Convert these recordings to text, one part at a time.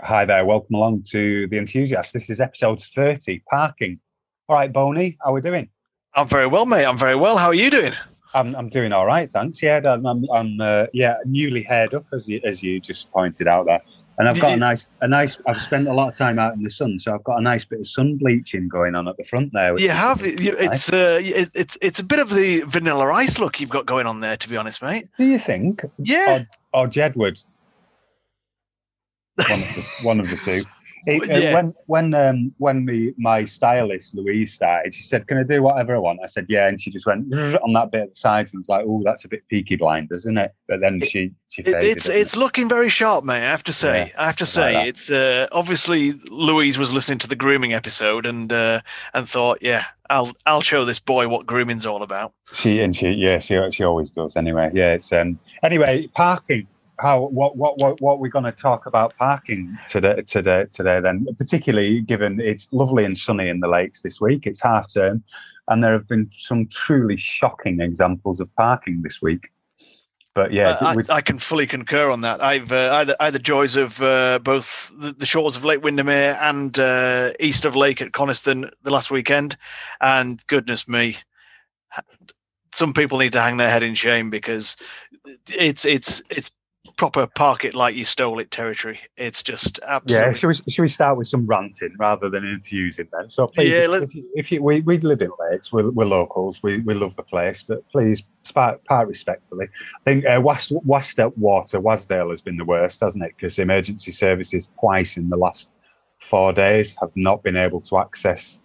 Hi there, welcome along to The Enthusiast. This is episode 30, parking. All right, Boney, how are we doing? I'm very well, mate. I'm very well. How are you doing? I'm, I'm doing all right, thanks. Yeah, I'm, I'm, I'm uh, yeah, newly haired up, as you, as you just pointed out there. And I've got a nice, a nice. I've spent a lot of time out in the sun, so I've got a nice bit of sun bleaching going on at the front there. You have. It's uh, it's it's a bit of the vanilla ice look you've got going on there, to be honest, mate. Do you think? Yeah. Or, or Jedward. One of the, one of the two. It, uh, when when um, when me, my stylist Louise started, she said, "Can I do whatever I want?" I said, "Yeah," and she just went on that bit at the sides and was like, "Oh, that's a bit Peaky Blinders, isn't it?" But then she she it's it, it's looking very sharp, mate. I have to say, yeah, I have to say, like it's uh, obviously Louise was listening to the grooming episode and uh, and thought, "Yeah, I'll I'll show this boy what grooming's all about." She and she yeah she she always does anyway. Yeah, it's um anyway parking how what what what what we're going to talk about parking today today today then particularly given it's lovely and sunny in the lakes this week it's half term and there have been some truly shocking examples of parking this week. But yeah uh, I, I, can fully concur on that. I've uh, the joys of uh, both the, the, shores of lake windermere and uh, east of lake at coniston the last weekend and goodness me some people need to hang their head in shame because it's it's it's proper park it like you stole it territory. It's just absolutely. Yeah, should we, should we start with some ranting rather than enthusing then? So please, yeah, if, if, you, if you, we, we live in Lakes, we're, we're locals, we, we love the place, but please part, part respectfully. I think uh, West, Wast Water, Wasdale has been the worst, hasn't it? Because emergency services twice in the last four days have not been able to access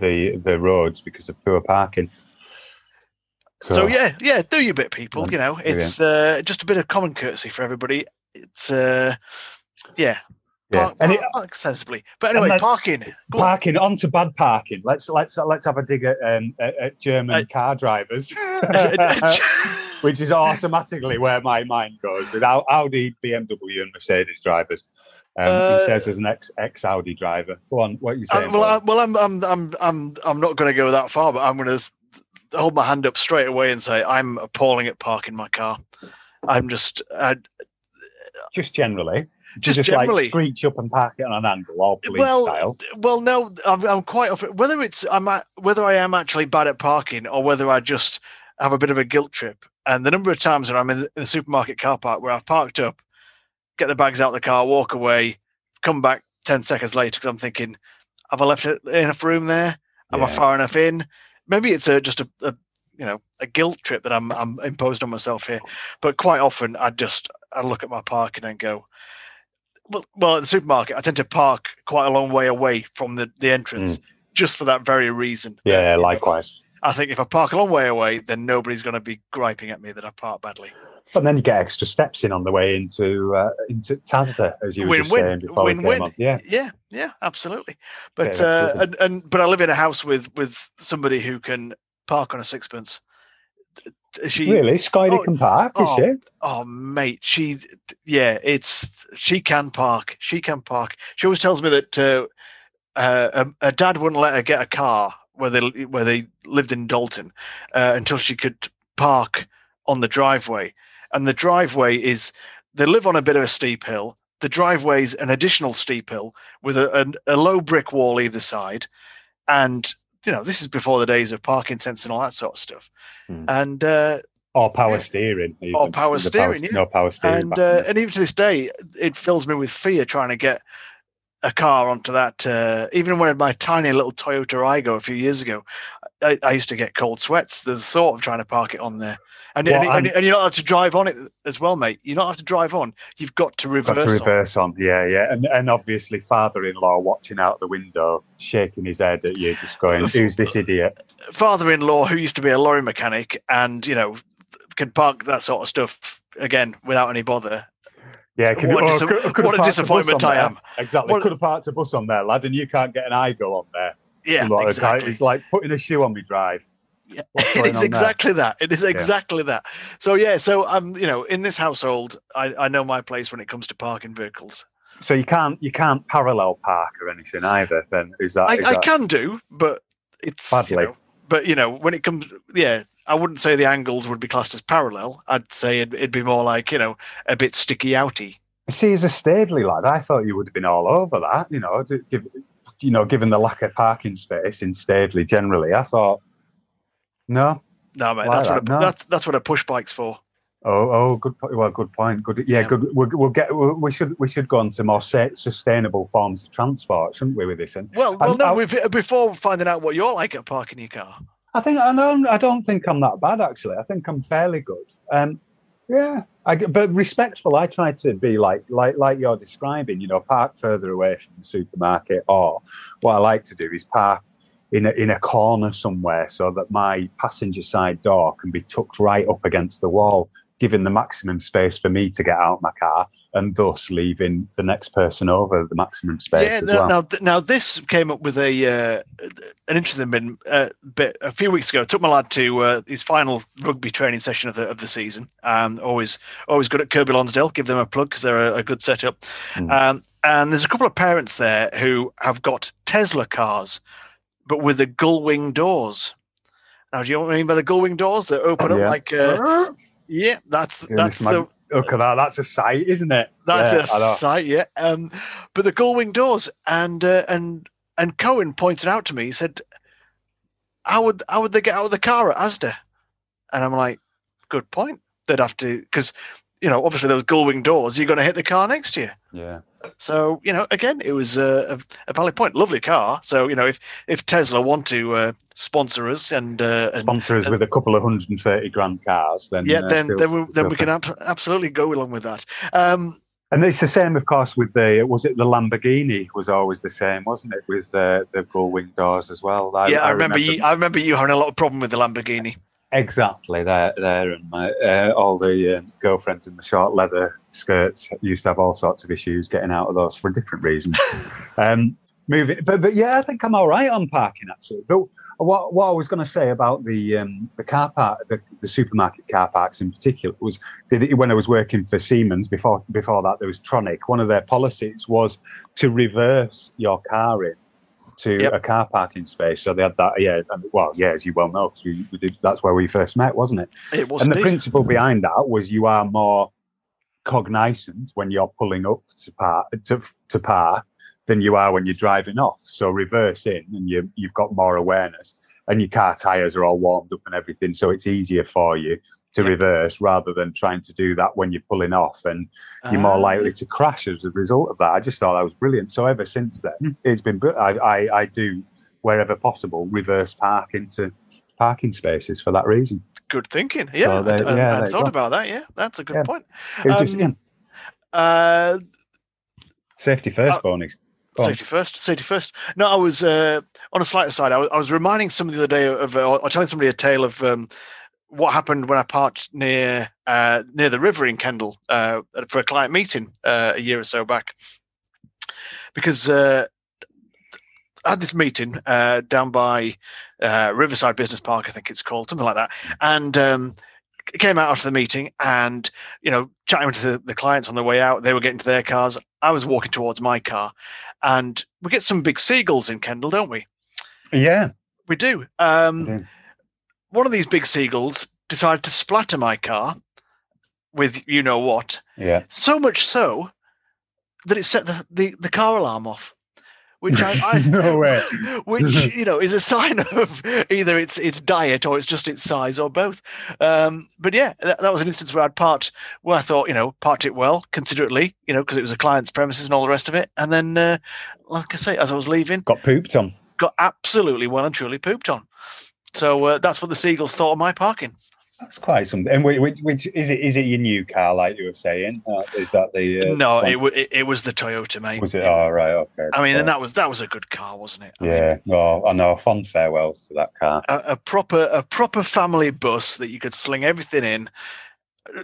the the roads because of poor parking. So, so, yeah, yeah, do your bit, people. You know, it's uh, just a bit of common courtesy for everybody. It's uh, yeah, yeah, park, park, park sensibly. But anyway, then, parking. Go parking on. to bad parking. Let's let's let's have a dig at, um, at, at German uh, car drivers, which is automatically where my mind goes with Audi, BMW, and Mercedes drivers. Um, uh, he says as an ex ex Audi driver. Go on, what are you uh, saying? well, I, well, I'm I'm I'm I'm I'm not going to go that far, but I'm going to hold my hand up straight away and say I'm appalling at parking my car. I'm just I, just generally. Just, just generally, like screech up and park it on an angle, all police well, style. Well, no, I'm, I'm quite often whether it's I'm at, whether I am actually bad at parking or whether I just have a bit of a guilt trip. And the number of times that I'm in the, in the supermarket car park where I've parked up, get the bags out of the car, walk away, come back ten seconds later because I'm thinking, have I left enough room there? Am yeah. I far enough in? Maybe it's a, just a, a you know a guilt trip that I'm I'm imposed on myself here. But quite often I just I look at my parking and go, well, well at the supermarket I tend to park quite a long way away from the the entrance mm. just for that very reason. Yeah, likewise. I think if I park a long way away, then nobody's going to be griping at me that I park badly. But then you get extra steps in on the way into uh, into Asda, as you were just win, saying before win, we came win. on. Yeah, yeah, yeah, absolutely. But yeah, uh, and, and but I live in a house with with somebody who can park on a sixpence. She really Scoidy oh, can park, oh, is she? Oh, mate, she yeah, it's she can park. She can park. She always tells me that uh, uh, a, a dad wouldn't let her get a car where they where they lived in Dalton uh, until she could park on the driveway and the driveway is they live on a bit of a steep hill. The driveway is an additional steep hill with a, a, a low brick wall either side, and you know this is before the days of parking sense and all that sort of stuff. Hmm. And uh, or power steering, even. or power steering, power, yeah. no power steering. And uh, and even to this day, it fills me with fear trying to get a car onto that. Uh, even when I had my tiny little Toyota Aygo a few years ago, I, I, used to get cold sweats. The thought of trying to park it on there, and, well, and, and, and, you're not have to drive on it as well, mate. You don't have to drive on. You've got to reverse. Got to reverse on. on. Yeah, yeah, and and obviously father-in-law watching out the window, shaking his head at you, just going, "Who's this idiot?" Father-in-law who used to be a lorry mechanic, and you know, can park that sort of stuff again without any bother. Yeah, could, what, a, dis- could, could what a disappointment I am. Exactly. What, could have parked a bus on there, lad, and you can't get an Aygo on there. Yeah, exactly. It's like putting a shoe on me drive. Yeah, it is exactly there? that. It is exactly yeah. that. So yeah, so I'm um, you know in this household, I, I know my place when it comes to parking vehicles. So you can't you can't parallel park or anything either. Then is that? I, is I that... can do, but it's badly. You know, but you know when it comes, yeah, I wouldn't say the angles would be classed as parallel. I'd say it'd, it'd be more like you know a bit sticky outy See, as a Staveley lad, I thought you would have been all over that. You know, give, you know, given the lack of parking space in Staveley generally, I thought, no, no, mate, like that's that. what a, no. that's that's what a push bike's for. Oh, oh, good. Well, good point. Good. Yeah, yeah. good. We'll, we'll get. We'll, we should. We should go on to more sustainable forms of transport, shouldn't we? With this, and well, well, no. I, before finding out what you're like at parking your car, I think I don't. I don't think I'm that bad actually. I think I'm fairly good. Um, yeah, I, but respectful. I try to be like like like you're describing. You know, park further away from the supermarket, or what I like to do is park in a, in a corner somewhere so that my passenger side door can be tucked right up against the wall giving the maximum space for me to get out of my car and thus leaving the next person over the maximum space. Yeah, now, well. now, now, this came up with a uh, an interesting bit, uh, bit a few weeks ago. I took my lad to uh, his final rugby training session of the of the season. Um, always always good at Kirkby Lonsdale. Give them a plug because they're a, a, good setup. Mm. Um, and there's a couple of parents there who have got Tesla cars, but with the gull wing doors. Now, do you know what I mean by the gull wing doors? They open oh, up like. Uh, yeah, that's that's the. Look at that. That's a sight, isn't it? That's yeah, a sight, yeah. Um, but the gull-wing doors, and uh, and and Cohen pointed out to me. He said, "How would how would they get out of the car at Asda?" And I'm like, "Good point. They'd have to because you know, obviously those gull-wing doors, you're going to hit the car next year. Yeah. So you know, again, it was a, a, valid point. Lovely car. So you know, if if Tesla want to uh, sponsor us and, uh, and sponsor us and, with a couple of hundred and thirty grand cars, then yeah, uh, then then we, then we can ab- absolutely go along with that. Um, and it's the same, of course, with the was it the Lamborghini was always the same, wasn't it? With the the gull wing doors as well. I, yeah, I, I remember, remember you. I remember you having a lot of problem with the Lamborghini. Exactly there, there, and my, uh, all the uh, girlfriends in the short leather skirts used to have all sorts of issues getting out of those for different reasons. um, moving, but but yeah, I think I'm all right on parking actually. But what what I was going to say about the um, the car park, the, the supermarket car parks in particular was did it, when I was working for Siemens before before that there was Tronic. One of their policies was to reverse your car in to yep. a car parking space. So they had that, yeah. Well, yeah, as you well know, because we, we, did. That's where we first met, wasn't it? It was. And the principle behind that was you are more cognizant when you're pulling up to par to, to par than you are when you're driving off. So reverse in, and you you've got more awareness, and your car tires are all warmed up and everything, so it's easier for you to reverse rather than trying to do that when you're pulling off and you're more likely ah. to crash as a result of that. I just thought that was brilliant. So ever since then, hmm. it's been, I, I, I do wherever possible reverse park into parking spaces for that reason. Good thinking. Yeah. So they, I, yeah, I, thought about that. Yeah. That's a good yeah. point. Um, just, yeah. uh, Safety first, uh, Safety first, safety first. No, I was uh, on a slight aside. I was, I was reminding somebody the other day of, uh, or telling somebody a tale of um, what happened when I parked near uh, near the river in Kendal uh, for a client meeting uh, a year or so back, because uh, I had this meeting uh, down by uh, Riverside Business Park, I think it's called, something like that, and. Um, came out after the meeting and you know chatting to the, the clients on the way out they were getting to their cars. I was walking towards my car. And we get some big seagulls in kendal don't we? Yeah. We do. Um, one of these big seagulls decided to splatter my car with you know what. Yeah. So much so that it set the, the, the car alarm off. Which I, I no way. which you know is a sign of either its its diet or it's just its size or both. Um, but yeah, that, that, was an instance where I'd parked where I thought you know parked it well, considerately, you know, because it was a client's premises and all the rest of it. And then, uh, like I say, as I was leaving, got pooped on. Got absolutely well and truly pooped on. So uh, that's what the Seagulls thought of my parking. That's quite something. And which, which, is it? Is it your new car, like you were saying? Uh, is that the? Uh, no, it, it, it was the Toyota, mate. Was it? Oh, right, okay. I mean, and that was that was a good car, wasn't it? I yeah. Mean, no, I know. Fond farewells to that car. A, a, proper a proper family bus that you could sling everything in.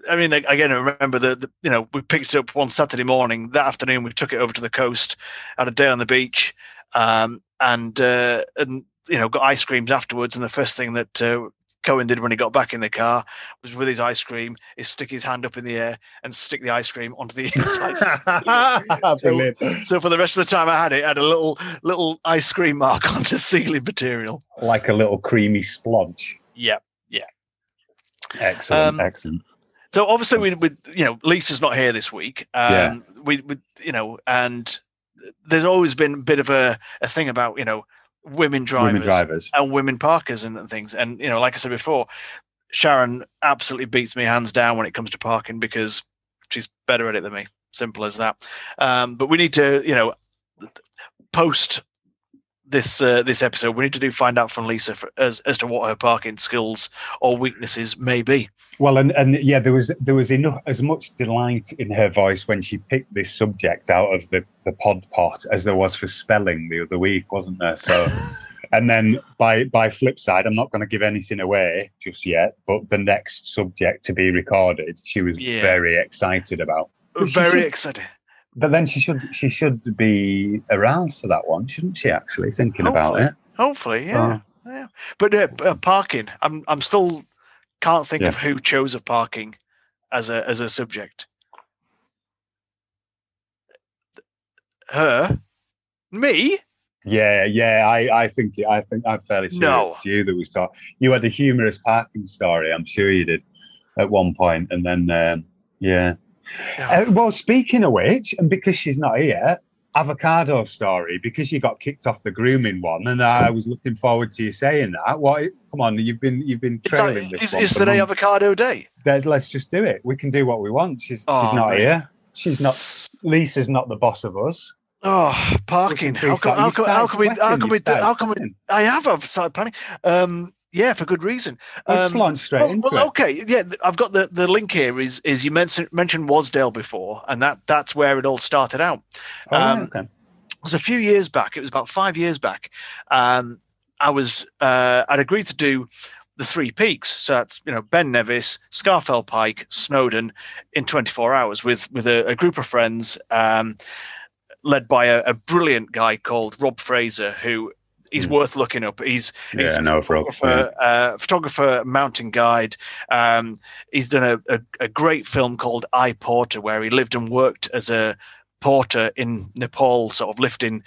I mean, again, I remember the you know we picked it up one Saturday morning. That afternoon, we took it over to the coast, had a day on the beach, um, and uh, and you know, got ice creams afterwards. And the first thing that uh, Cohen did when he got back in the car was with his ice cream, is stick his hand up in the air and stick the ice cream onto the inside. so, so, for the rest of the time I had it, I had a little little ice cream mark on the ceiling material, like a little creamy splodge. Yeah, yeah. Excellent, um, excellent. So obviously, we, we you know Lisa's not here this week. Um, yeah. We, we you know, and there's always been a bit of a, a thing about you know women drivers, women drivers and women parkers and, and things. And you know, like I said before, Sharon absolutely beats me hands down when it comes to parking because she's better at it than me. Simple as that. Um, but we need to, you know, post this uh, this episode, we need to do find out from Lisa for, as as to what her parking skills or weaknesses may be. Well, and and yeah, there was there was enough as much delight in her voice when she picked this subject out of the the pod pot as there was for spelling the other week, wasn't there? So. and then by by flip side, I'm not going to give anything away just yet, but the next subject to be recorded, she was yeah. very excited about. Very excited. But then she should she should be around for that one, shouldn't she? Actually, thinking hopefully, about it. Hopefully, yeah, oh. yeah. But uh, uh, parking, I'm I'm still can't think yeah. of who chose a parking as a as a subject. Her, me. Yeah, yeah. I, I think I think I'm fairly sure no. it's you that was talking. You had a humorous parking story. I'm sure you did at one point, and then um, yeah. Uh, well, speaking of which, and because she's not here, avocado story because you got kicked off the grooming one, and I was looking forward to you saying that. What? Come on, you've been you've been trailing this. Is, is today avocado day? Then let's just do it. We can do what we want. She's oh, she's not man. here. She's not. Lisa's not the boss of us. Oh, parking. How can, how, can, how can we? How can we? How can we? I have. I've started planning. Um, yeah, for good reason. Let's um, launch straight well, into well, it. Okay, yeah, I've got the, the link here. Is is you mentioned mentioned Wasdale before, and that that's where it all started out. Oh, um, okay. It was a few years back. It was about five years back. Um, I was uh, I'd agreed to do the three peaks. So that's you know Ben Nevis, Scafell Pike, Snowdon in 24 hours with with a, a group of friends. Um, led by a, a, brilliant guy called Rob Fraser, who he's mm. worth looking up. He's he's yeah, no, a photographer, yeah. uh, photographer, mountain guide. Um, he's done a, a, a, great film called I Porter, where he lived and worked as a porter in Nepal, sort of lifting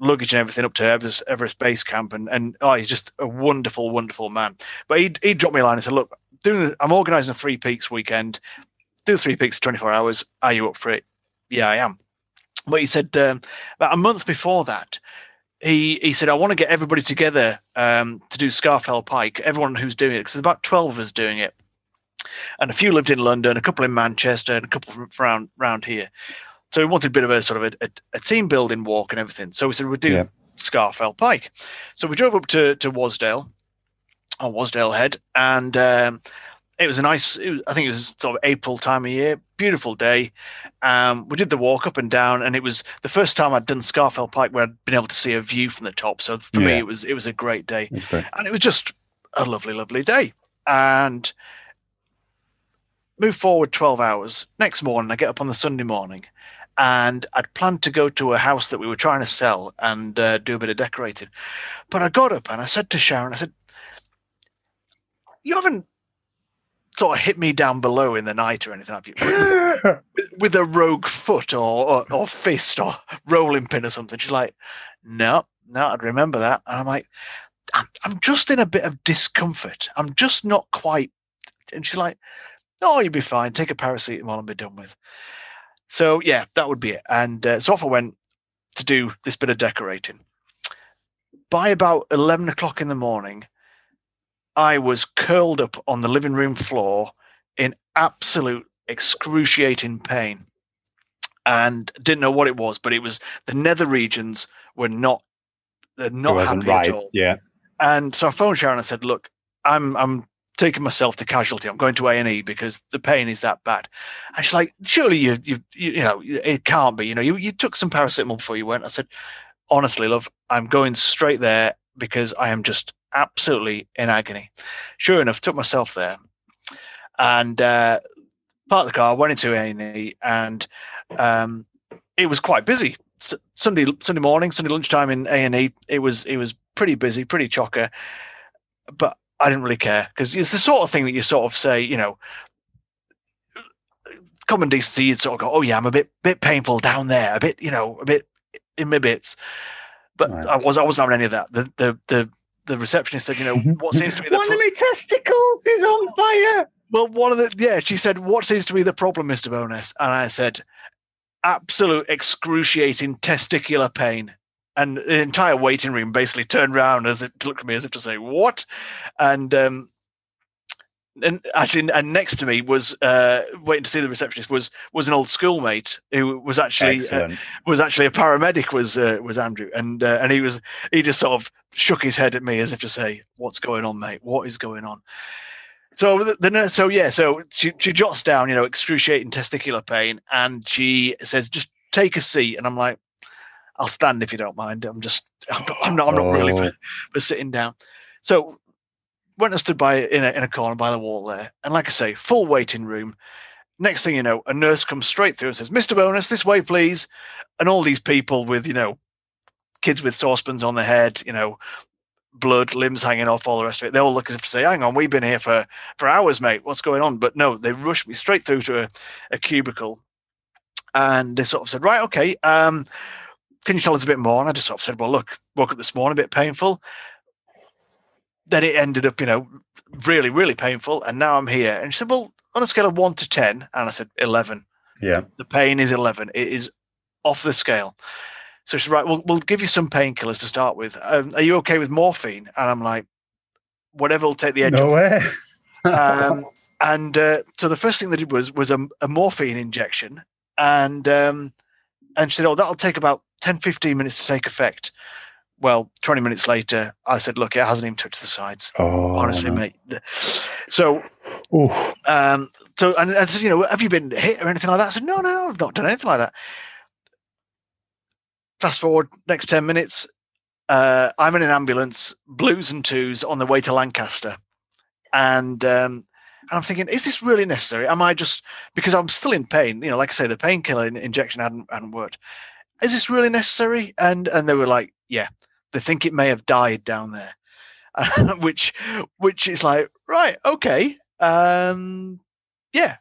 luggage and everything up to Everest, Everest Base Camp. And, and oh, he's just a wonderful, wonderful man. But he he dropped me a line and said, "Look, doing I'm organising a Three Peaks weekend. Do Three Peaks 24 hours. Are you up for it? Yeah, I am." But he said um, about a month before that, he he said, I want to get everybody together um, to do Scafell Pike, everyone who's doing it, because there's about 12 of us doing it. And a few lived in London, a couple in Manchester, and a couple from around, around here. So we wanted a bit of a sort of a, a, a team building walk and everything. So we said we'd do yeah. Scafell Pike. So we drove up to, to Wasdale, on Wasdale Head, and um, it was a nice, was, I think it was sort of April time of year, beautiful day. Um, we did the walk up and down, and it was the first time I'd done Scafell Pike where I'd been able to see a view from the top. So for yeah. me, it was it was a great day, and it was just a lovely, lovely day. And move forward twelve hours. Next morning, I get up on the Sunday morning, and I'd planned to go to a house that we were trying to sell and uh, do a bit of decorating. But I got up and I said to Sharon, I said, "You haven't sort of hit me down below in the night or anything like that with, with, a rogue foot or, or, or fist or rolling pin or something. She's like, no, no, I'd remember that. And I'm like, I'm, I'm just in a bit of discomfort. I'm just not quite. And she's like, oh, you'll be fine. Take a paracetamol and be done with. So yeah, that would be it. And uh, so off I went to do this bit of decorating. By about eleven o'clock in the morning, I was curled up on the living room floor in absolute excruciating pain and didn't know what it was, but it was the nether regions were not they're not happy right. at all. Yeah. And so I phoned Sharon and said, Look, I'm I'm taking myself to casualty. I'm going to A and E because the pain is that bad. And she's like, Surely you you you know, it can't be. You know, you, you took some paracetamol before you went. I said, Honestly, love, I'm going straight there because I am just absolutely in agony. Sure enough, took myself there and uh, parked the car, went into A&E, and um, it was quite busy. S- Sunday Sunday morning, Sunday lunchtime in A&E, it was it was pretty busy, pretty chocker. But I didn't really care because it's the sort of thing that you sort of say, you know, common decency, you'd sort of go, "Oh yeah, I'm a bit bit painful down there, a bit, you know, a bit in my bits." But right. I was I wasn't having any of that. The the the the receptionist said, you know, what seems to be the one of my testicles is on fire. Well, one of the yeah, she said, "What seems to be the problem, Mister Bonus? And I said, "Absolute excruciating testicular pain." And the entire waiting room basically turned around as it looked at me as if to say, "What?" And um, and actually, and next to me was uh, waiting to see the receptionist was was an old schoolmate who was actually uh, was actually a paramedic. Was uh, was Andrew, and uh, and he was he just sort of shook his head at me as if to say, "What's going on, mate? What is going on?" So the, the nurse, so yeah, so she she jots down, you know, excruciating testicular pain, and she says, "Just take a seat," and I'm like, "I'll stand if you don't mind. I'm just I'm not I'm not, I'm not really for, oh. for sitting down." So went and stood by in a, in a corner by the wall there. And like I say, full waiting room. Next thing you know, a nurse comes straight through and says, Mr. Bonus, this way, please. And all these people with, you know, kids with saucepans on their head, you know, blood, limbs hanging off, all the rest of it. They all look as if to say, hang on, we've been here for, for hours, mate. What's going on? But no, they rushed me straight through to a, a cubicle. And they sort of said, right, okay, um, can you tell us a bit more? And I just sort of said, well, look, woke up this morning, a bit painful then it ended up, you know, really, really painful. And now I'm here. And she said, Well, on a scale of one to 10, and I said, 11. Yeah. The pain is 11. It is off the scale. So she's right. We'll, we'll give you some painkillers to start with. Um, are you okay with morphine? And I'm like, whatever will take the edge no off. way. um, and uh, so the first thing they did was was a, a morphine injection. And um, and she said, Oh, that'll take about 10, 15 minutes to take effect well, 20 minutes later, I said, look, it hasn't even touched the sides. Oh, honestly, mate. So, um, so, and I said, you know, have you been hit or anything like that? I said, no, no, I've not done anything like that. Fast forward next 10 minutes, uh, I'm in an ambulance, blues and twos on the way to Lancaster. And, um, and I'm thinking, is this really necessary? Am I just because I'm still in pain? You know, like I say, the painkiller injection hadn't hadn't worked. Is this really necessary? And and they were like, yeah. They think it may have died down there, which which is like right, okay, um, yeah,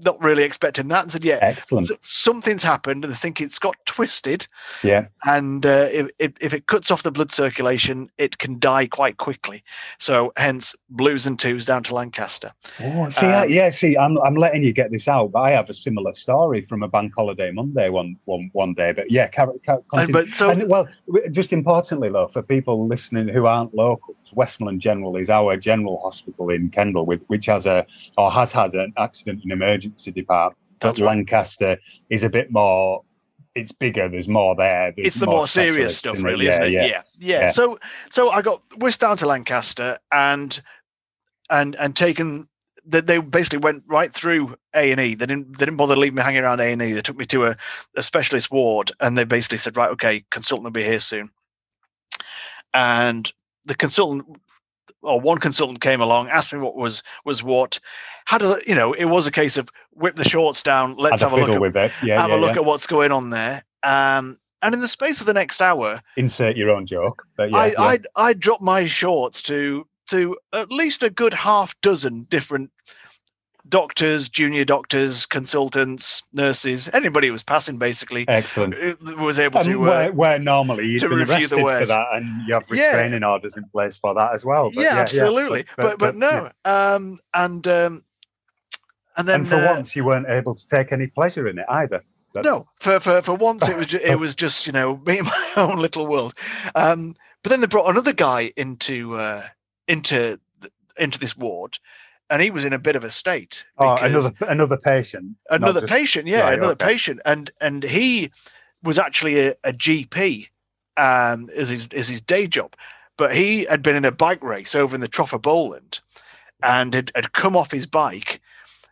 not really expecting that and said, "Yeah, excellent. Something's happened, and I think it's got twisted. Yeah, and uh, if, if, if it cuts off the blood circulation, it can die quite quickly. So, hence blues and twos down to Lancaster. Oh, see, um, yeah, see, I'm I'm letting you get this out, but I have a similar story from a bank holiday Monday one one one day. But yeah, car, car, but so and, well, just importantly though, for people listening who aren't locals, Westmorland General is our general hospital in Kendal, with which has a or has had an accident and emergency emergency department. That's right. Lancaster is a bit more. It's bigger. There's more there. There's it's the more, more serious stuff, really, yeah, isn't it? Yeah. Yeah. yeah, yeah. So, so I got whisked down to Lancaster and and and taken. That they basically went right through A and E. They didn't. They didn't bother leave me hanging around A and E. They took me to a, a specialist ward, and they basically said, "Right, okay, consultant will be here soon." And the consultant or one consultant came along, asked me what was was what. Had a you know, it was a case of whip the shorts down. Let's have a look at. Yeah, have yeah, a look yeah. at what's going on there. Um, and in the space of the next hour, insert your own joke. But yeah, I. I I dropped my shorts to to at least a good half dozen different doctors, junior doctors, consultants, nurses, anybody who was passing basically. Excellent. Was able and to where, uh, where normally you'd been arrested for that, and you have restraining yeah. orders in place for that as well. But yeah, yeah, absolutely. Yeah. But, but, but, no, um, and um, and then and for uh, once you weren't able to take any pleasure in it either. That's... No, for, for for once it was just, it was just you know me in my own little world. Um, but then they brought another guy into uh, into into this ward and he was in a bit of a state. Oh, another another patient. Another just, patient, yeah, right, another okay. patient, and and he was actually a, a GP, um, is his is his day job, but he had been in a bike race over in the Trough of Bowland, and had, had come off his bike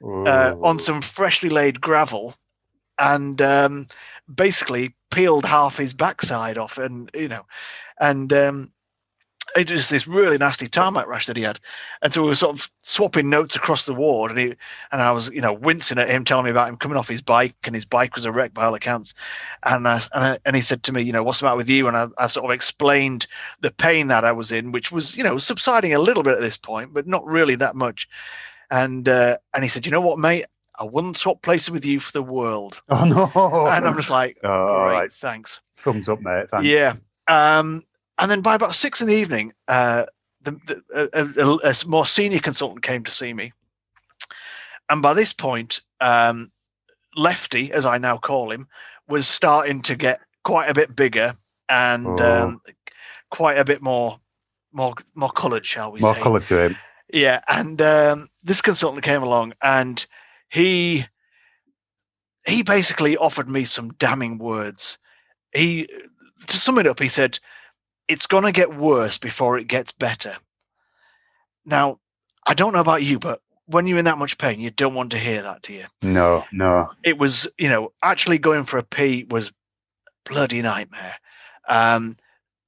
uh, on some freshly laid gravel, and um, basically peeled half his backside off, and you know, and um, it was this really nasty tarmac rash that he had, and so we were sort of swapping notes across the ward, and he and I was you know wincing at him, telling me about him coming off his bike, and his bike was a wreck by all accounts, and uh, and, I, and he said to me, you know, what's the matter with you? And I, I sort of explained the pain that I was in, which was you know subsiding a little bit at this point, but not really that much, and uh, and he said, you know what, mate, I wouldn't swap places with you for the world. Oh no! And I'm just like, oh, all right, thanks. Thumbs up, mate. Thanks. Yeah. Um, and then by about six in the evening, uh, the, the, a, a, a, more senior consultant came to see me, and by this point, um, Lefty, as I now call him, was starting to get quite a bit bigger and oh. um, quite a bit more more more coloured, shall we more say? More coloured to him. Yeah, and um, this consultant came along, and he he basically offered me some damning words. He to sum it up, he said, "It's going to get worse before it gets better." Now, I don't know about you, but when you're in that much pain, you don't want to hear that, do you? No, no. It was, you know, actually going for a pee was bloody nightmare. Um,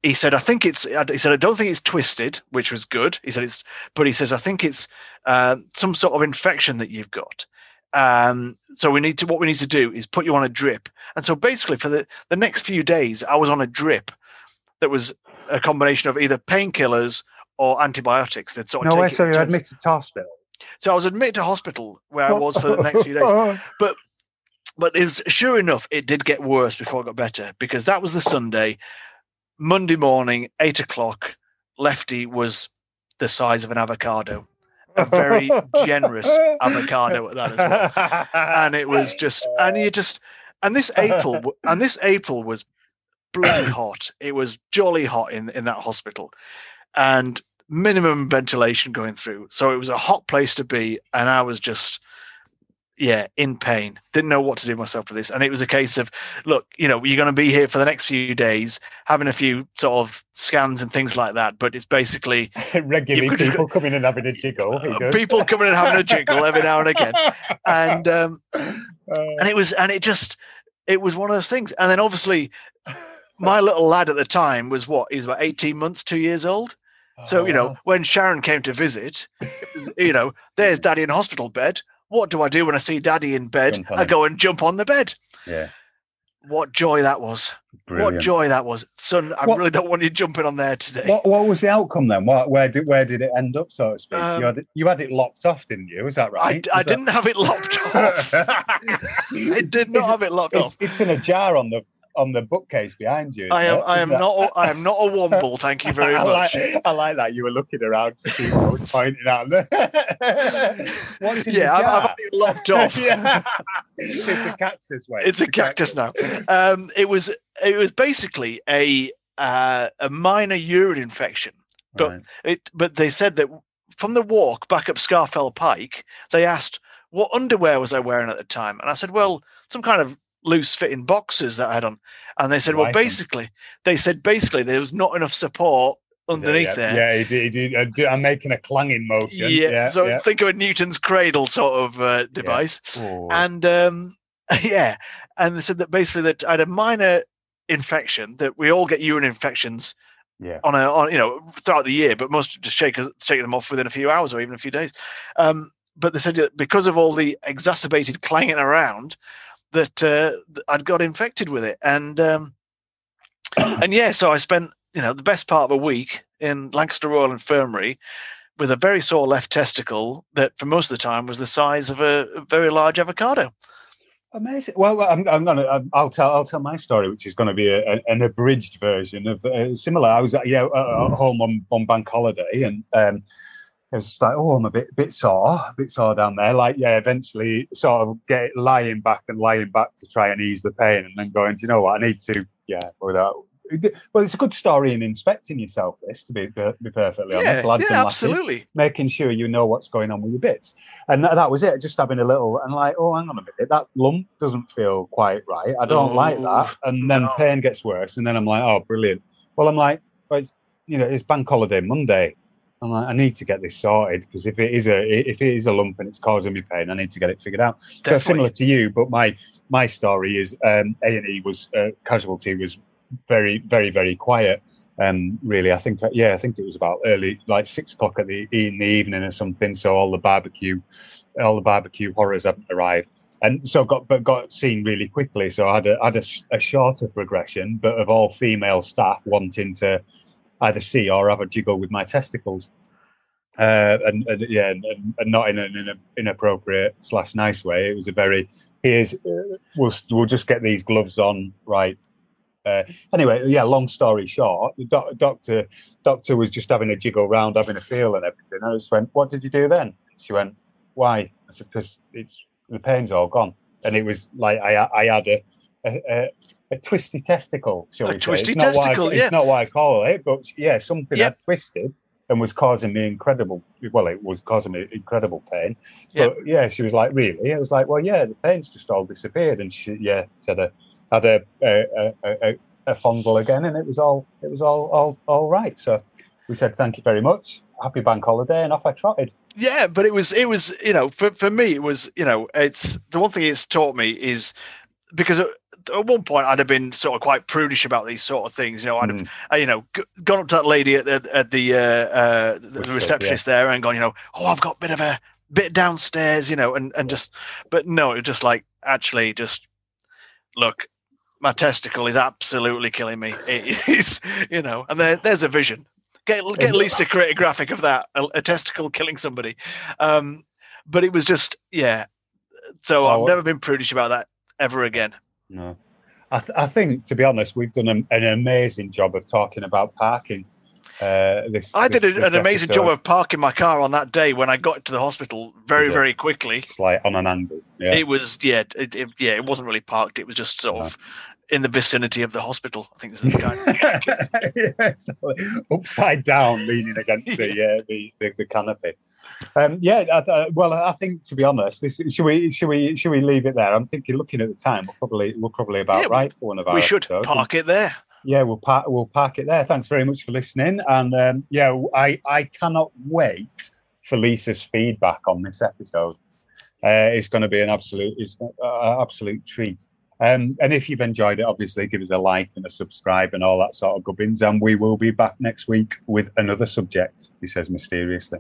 he said, I think it's, he said, I don't think it's twisted, which was good. He said it's, but he says, I think it's uh, some sort of infection that you've got. Um, so we need to, what we need to do is put you on a drip. And so basically for the, the next few days, I was on a drip that was a combination of either painkillers or antibiotics. That sort of no way, so you're admitted to hospital? So I was admitted to hospital where I was for the next few days. But but it was sure enough, it did get worse before it got better because that was the Sunday. Monday morning, eight o'clock, Lefty was the size of an avocado. A very generous avocado at that as well. And it was just and you just and this April and this April was bloody hot. It was jolly hot in, in that hospital. And minimum ventilation going through. So it was a hot place to be, and I was just yeah, in pain. Didn't know what to do myself with this. And it was a case of, look, you know, you're going to be here for the next few days, having a few sort of scans and things like that. But it's basically regularly people coming and having a jiggle. People coming and having a jiggle every now and again. And um, uh, and it was and it just it was one of those things. And then obviously my little lad at the time was what, he was about 18 months, two years old. So, you know, oh. when Sharon came to visit, was, you know, there's daddy in hospital bed. What do I do when I see daddy in bed? I go and jump on the bed. Yeah. What joy that was. Brilliant. What joy that was. Son, I what, really don't want you jumping on there today. What, what was the outcome then? What, where did where did it end up, so to speak? Um, you, had it, you had it locked off, didn't you? Is that right? I, I didn't have it locked off. I did not have it locked it's, off. It's in a jar on the on the bookcase behind you. I am. I am that... not. I am not a womble. Thank you very much. I like, I like that you were looking around to see what was pointing out. What's in yeah. I've, I've locked off. yeah. It's a cactus, way. It's a cactus now. Um, it was. It was basically a uh, a minor urine infection, but right. it. But they said that from the walk back up Scafell Pike, they asked what underwear was I wearing at the time, and I said, well, some kind of loose fitting boxes that I had on. And they said, well, basically, they said basically there was not enough support underneath yeah, there. Yeah, he did, he did. I'm making a clanging motion. Yeah, yeah so yeah. think of a Newton's cradle sort of uh, device. And um, yeah, and they said that basically that I had a minor infection that we all get urine infections. Yeah. On a, on you know, throughout the year, but most just shake shake them off within a few hours or even a few days. Um, but they said that because of all the exacerbated clanging around, that uh, I'd got infected with it, and um, and yeah, so I spent you know the best part of a week in Lancaster Royal Infirmary with a very sore left testicle that for most of the time was the size of a, very large avocado. Amazing. Well, I'm, I'm gonna. I'll tell. I'll tell my story, which is going to be a, an abridged version of uh, similar. I was yeah at home on, on bank holiday, and um, it was just like, oh, I'm a bit bit sore, a bit sore down there. Like, yeah, eventually sort of get lying back and lying back to try and ease the pain, and then going, do you know what? I need to, yeah, without. Well, it's a good story in inspecting yourself. This, to be be perfectly yeah, honest, lads yeah, and lasses, absolutely, making sure you know what's going on with your bits, and that, that, was it. Just having a little and like, oh, hang on a minute, that lump doesn't feel quite right. I don't like that, and then no. pain gets worse, and then I'm like, oh, brilliant. Well, I'm like, well, it's you know, it's bank holiday Monday I'm like, I need to get this sorted because if it is a if it is a lump and it's causing me pain, I need to get it figured out. Definitely. So similar to you, but my my story is um, A and E was uh, casualty was very very very quiet. Um, really, I think yeah, I think it was about early like six o'clock at the in the evening or something. So all the barbecue, all the barbecue horrors hadn't arrived and so got but got seen really quickly. So I had a had a, a, shorter progression, but of all female staff wanting to either see or have a jiggle with my testicles. Uh, and, and, yeah, and, and, not in an, in inappropriate slash nice way. It was a very here's uh, we'll we'll just get these gloves on right. Uh, anyway, yeah. Long story short, the doc, doctor doctor was just having a jiggle round, having a feel and everything. I just went, "What did you do then?" She went, why? I said, because it's the pain's all gone. And it was like I I had a a, a, a twisty testicle, shall a we twisty say? It's not, testicle, I, yeah. it's not what I call it, but yeah, something Yep. had twisted and was causing me incredible. Well, it was causing me incredible pain. Yep. But yeah, she was like, "Really?" I was like, "Well, yeah, the pain's just all disappeared." And she, yeah, said a had a a, a, a, a fondle again, and it was all it was all all all right. So we said, "Thank you very much. Happy bank holiday," and off I trotted. Yeah, but it was it was you know for for me it was you know it's the one thing it's taught me is because at, one point I'd have been sort of quite prudish about these sort of things. You know, I'd have Mm. uh, you know g- gone up to that lady at the at the uh, uh, the receptionist there and gone you know oh I've got a bit of a bit downstairs you know and and just but no it was just like actually just look my testicle is absolutely killing me. It is you know and there, there's a vision. Get get at least to create a graphic of that a, a testicle killing somebody. Um but it was just yeah so Oh, i've never been prudish about that ever again No, I, th- I think to be honest, we've done an, an amazing job of talking about parking. Uh, this i did this- a- this an amazing job of parking my car on that day when i got to the hospital very Yeah. very quickly It's like on an angle. Yeah. it was yeah it, it, yeah it wasn't really parked it was just sort No. of in the vicinity of the hospital i think is the guy yeah, exactly. upside down, leaning against the, uh, the, the the canopy. Um, yeah, I, I, well, I think to be honest, this should we should we should we leave it there? I'm thinking, looking at the time, we're probably we're probably about Yeah, right for one of our. we should episodes. park it there Yeah, we'll park we'll park it there. Thanks very much for listening, and um, yeah, I I cannot wait for Lisa's feedback on this episode. Uh, it's going to be an absolute it's an absolute treat. Um, and if you've enjoyed it, obviously give us a like and a subscribe and all that sort of gubbins. And we will be back next week with another subject, he says mysteriously.